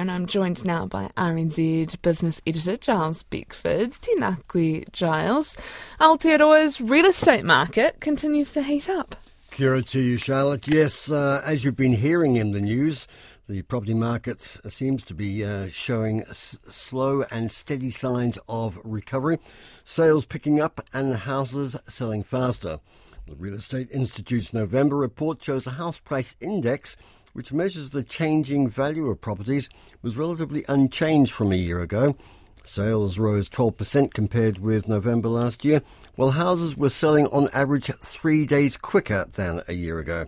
and I'm joined now by RNZ business editor Giles Beckford. Tēnā koe, Giles. Aotearoa's real estate market continues to heat up. Kia to you, Charlotte. Yes, uh, as you've been hearing in the news, the property market seems to be uh, showing s- slow and steady signs of recovery. Sales picking up and houses selling faster. The Real Estate Institute's November report shows a house price index which measures the changing value of properties, was relatively unchanged from a year ago. Sales rose 12% compared with November last year, while houses were selling on average three days quicker than a year ago.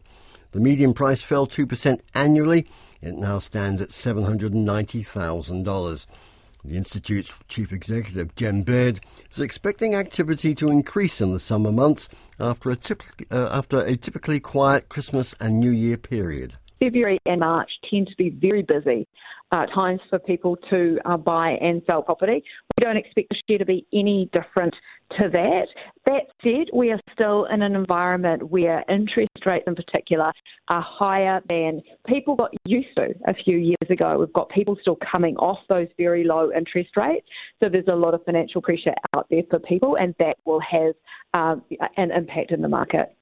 The median price fell 2% annually. It now stands at $790,000. The Institute's chief executive, Jen Baird, is expecting activity to increase in the summer months after a, typ- uh, after a typically quiet Christmas and New Year period. February and March tend to be very busy uh, times for people to uh, buy and sell property. We don't expect this year to be any different to that. That said, we are still in an environment where interest rates in particular are higher than people got used to a few years ago. We've got people still coming off those very low interest rates. So there's a lot of financial pressure out there for people, and that will have um, an impact in the market.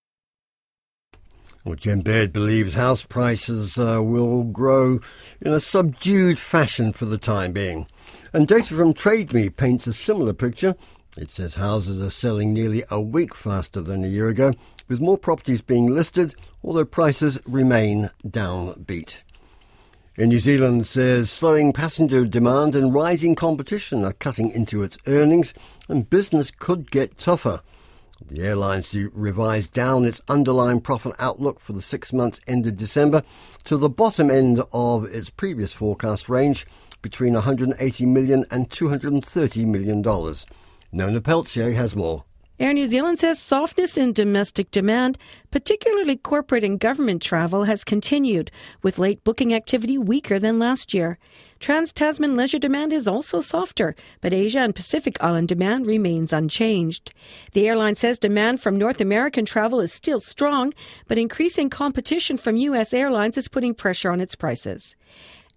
Well, Jen Baird believes house prices uh, will grow in a subdued fashion for the time being. And data from TradeMe paints a similar picture. It says houses are selling nearly a week faster than a year ago, with more properties being listed, although prices remain downbeat. Air New Zealand says slowing passenger demand and rising competition are cutting into its earnings, and business could get tougher. The airlines revised down its underlying profit outlook for the six months ended December to the bottom end of its previous forecast range between 180 million and 230 million dollars. Nona Pelletier has more. Air New Zealand says softness in domestic demand, particularly corporate and government travel, has continued, with late booking activity weaker than last year. Trans Tasman leisure demand is also softer, but Asia and Pacific Island demand remains unchanged. The airline says demand from North American travel is still strong, but increasing competition from U.S. airlines is putting pressure on its prices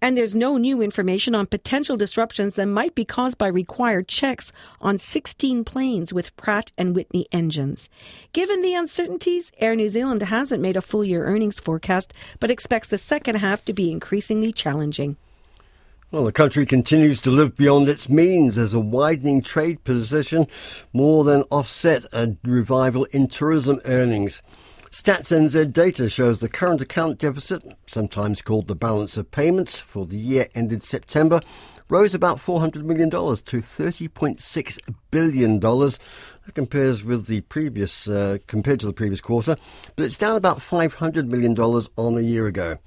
and there's no new information on potential disruptions that might be caused by required checks on 16 planes with Pratt and Whitney engines. Given the uncertainties, Air New Zealand hasn't made a full year earnings forecast but expects the second half to be increasingly challenging. Well, the country continues to live beyond its means as a widening trade position more than offset a revival in tourism earnings. Stats NZ data shows the current account deficit, sometimes called the balance of payments, for the year ended September rose about $400 million to $30.6 billion. That compares with the previous, uh, compared to the previous quarter, but it's down about $500 million on a year ago.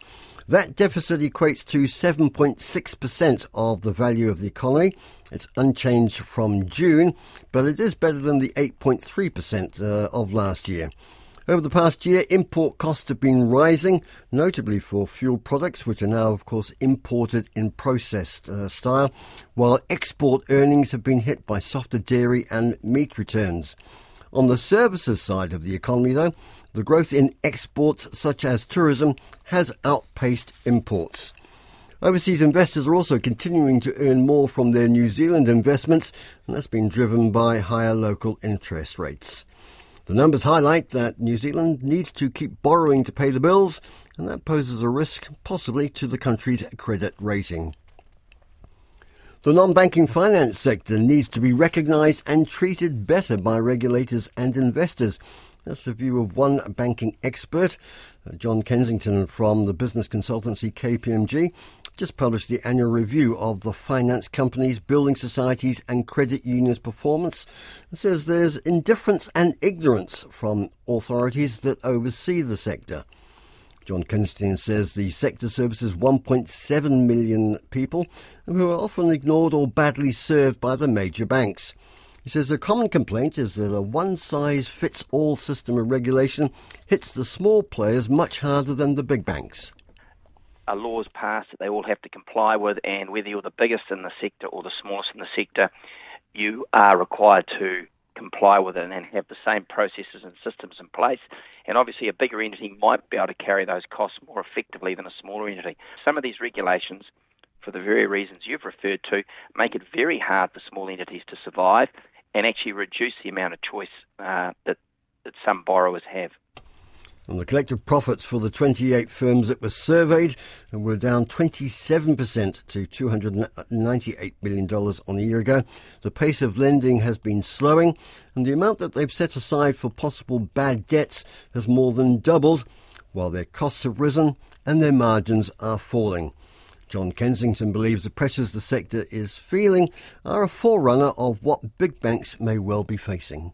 That deficit equates to 7.6% of the value of the economy. It's unchanged from June, but it is better than the 8.3% uh, of last year. Over the past year, import costs have been rising, notably for fuel products, which are now, of course, imported in processed uh, style, while export earnings have been hit by softer dairy and meat returns. On the services side of the economy, though, the growth in exports, such as tourism, has outpaced imports. Overseas investors are also continuing to earn more from their New Zealand investments, and that's been driven by higher local interest rates. The numbers highlight that New Zealand needs to keep borrowing to pay the bills, and that poses a risk, possibly, to the country's credit rating. The non banking finance sector needs to be recognised and treated better by regulators and investors. That's the view of one banking expert, uh, John Kensington from the business consultancy KPMG, just published the annual review of the finance companies, building societies, and credit unions' performance. It says there's indifference and ignorance from authorities that oversee the sector. John Kensington says the sector services 1.7 million people who are often ignored or badly served by the major banks. He says the common complaint is that a one size fits all system of regulation hits the small players much harder than the big banks a laws passed that they all have to comply with, and whether you're the biggest in the sector or the smallest in the sector, you are required to comply with it and have the same processes and systems in place. And obviously, a bigger entity might be able to carry those costs more effectively than a smaller entity. Some of these regulations for the very reasons you've referred to, make it very hard for small entities to survive and actually reduce the amount of choice uh, that, that some borrowers have. And the collective profits for the 28 firms that were surveyed and were down 27% to $298 million on a year ago. The pace of lending has been slowing, and the amount that they've set aside for possible bad debts has more than doubled, while their costs have risen and their margins are falling. John Kensington believes the pressures the sector is feeling are a forerunner of what big banks may well be facing.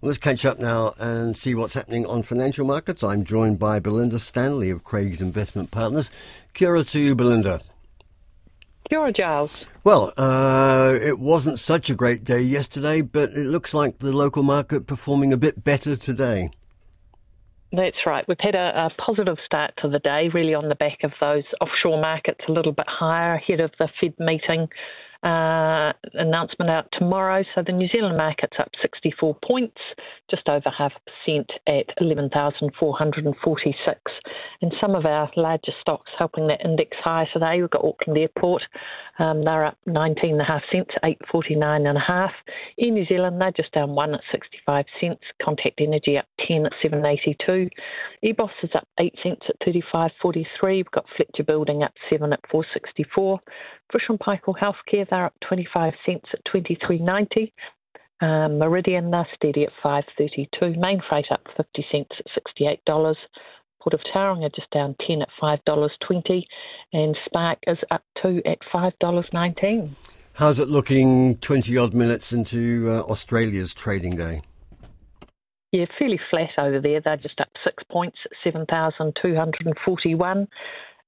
Let's catch up now and see what's happening on financial markets. I'm joined by Belinda Stanley of Craig's Investment Partners. Kia ora to you, Belinda. Kia Giles. Well, uh, it wasn't such a great day yesterday, but it looks like the local market performing a bit better today. That's right. We've had a, a, positive start to the day, really on the back of those offshore markets a little bit higher ahead of the Fed meeting uh, announcement out tomorrow. So the New Zealand market's up 64 points, just over half a percent at 11,446. And some of our larger stocks helping that index higher today. We've got Auckland Airport, um, they're up 19.5 cents, 849.5. Air New Zealand, they're just down one at 65 cents. Contact Energy up 10 at 782. EBOS is up 8 cents at 35.43. We've got Fletcher Building up 7 at 464. Fisher & Paykel Healthcare, they're up 25 cents at 23.90. Um, Meridian, they're steady at 5.32. Mainfreight up 50 cents at $68. Port of Tauranga just down 10 at $5.20. And Spark is up 2 at $5.19. How's it looking 20 odd minutes into uh, Australia's trading day? Yeah, fairly flat over there. They're just up six points at 7,241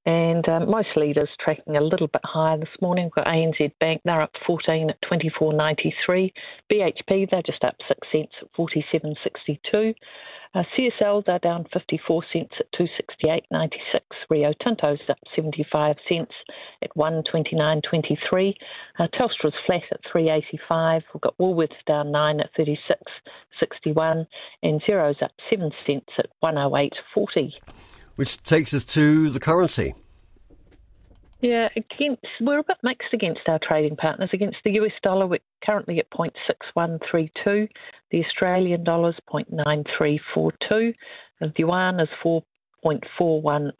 and um, most leaders tracking a little bit higher this morning. We've got ANZ Bank, they're up 14 at 24.93. BHP, they're just up 6 cents at 47.62. Uh, CSL, they're down 54 cents at 268.96. Rio Tinto's up 75 cents at 129.23. Uh, Telstra's flat at 385. We've got Woolworths down 9 at 36.61. And Xero's up 7 cents at 108.40 which takes us to the currency. Yeah, against we're a bit mixed against our trading partners. Against the US dollar, we're currently at 0.6132. The Australian dollar is 0.9342. The yuan is 4.410.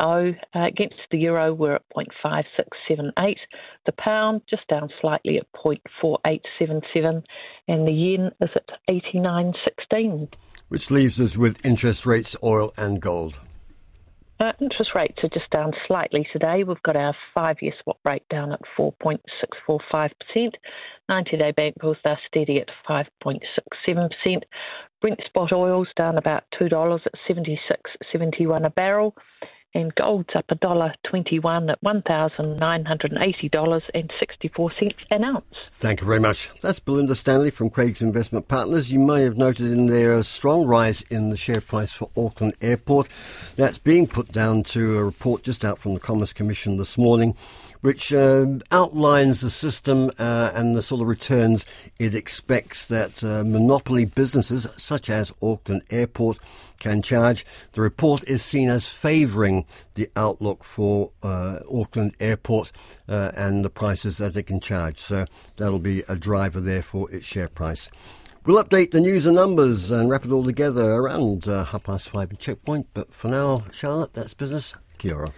Uh, against the euro, we're at 0.5678. The pound just down slightly at 0.4877, and the yen is at 89.16. Which leaves us with interest rates, oil, and gold. Uh, interest rates are just down slightly today. We've got our five-year swap rate down at 4.645%. 90-day bank bills are steady at 5.67%. Brent spot oil's down about $2 at 76.71 a barrel and gold's up a dollar twenty-one at one thousand nine hundred and eighty dollars and sixty-four cents an ounce. Thank you very much. That's Belinda Stanley from Craig's Investment Partners. You may have noted in there a strong rise in the share price for Auckland Airport. That's being put down to a report just out from the Commerce Commission this morning which uh, outlines the system uh, and the sort of returns it expects that uh, monopoly businesses such as Auckland Airport can charge. The report is seen as favouring the outlook for uh, Auckland Airport uh, and the prices that it can charge. So that'll be a driver there for its share price. We'll update the news and numbers and wrap it all together around uh, half past five in Checkpoint. But for now, Charlotte, that's business. Kia ora.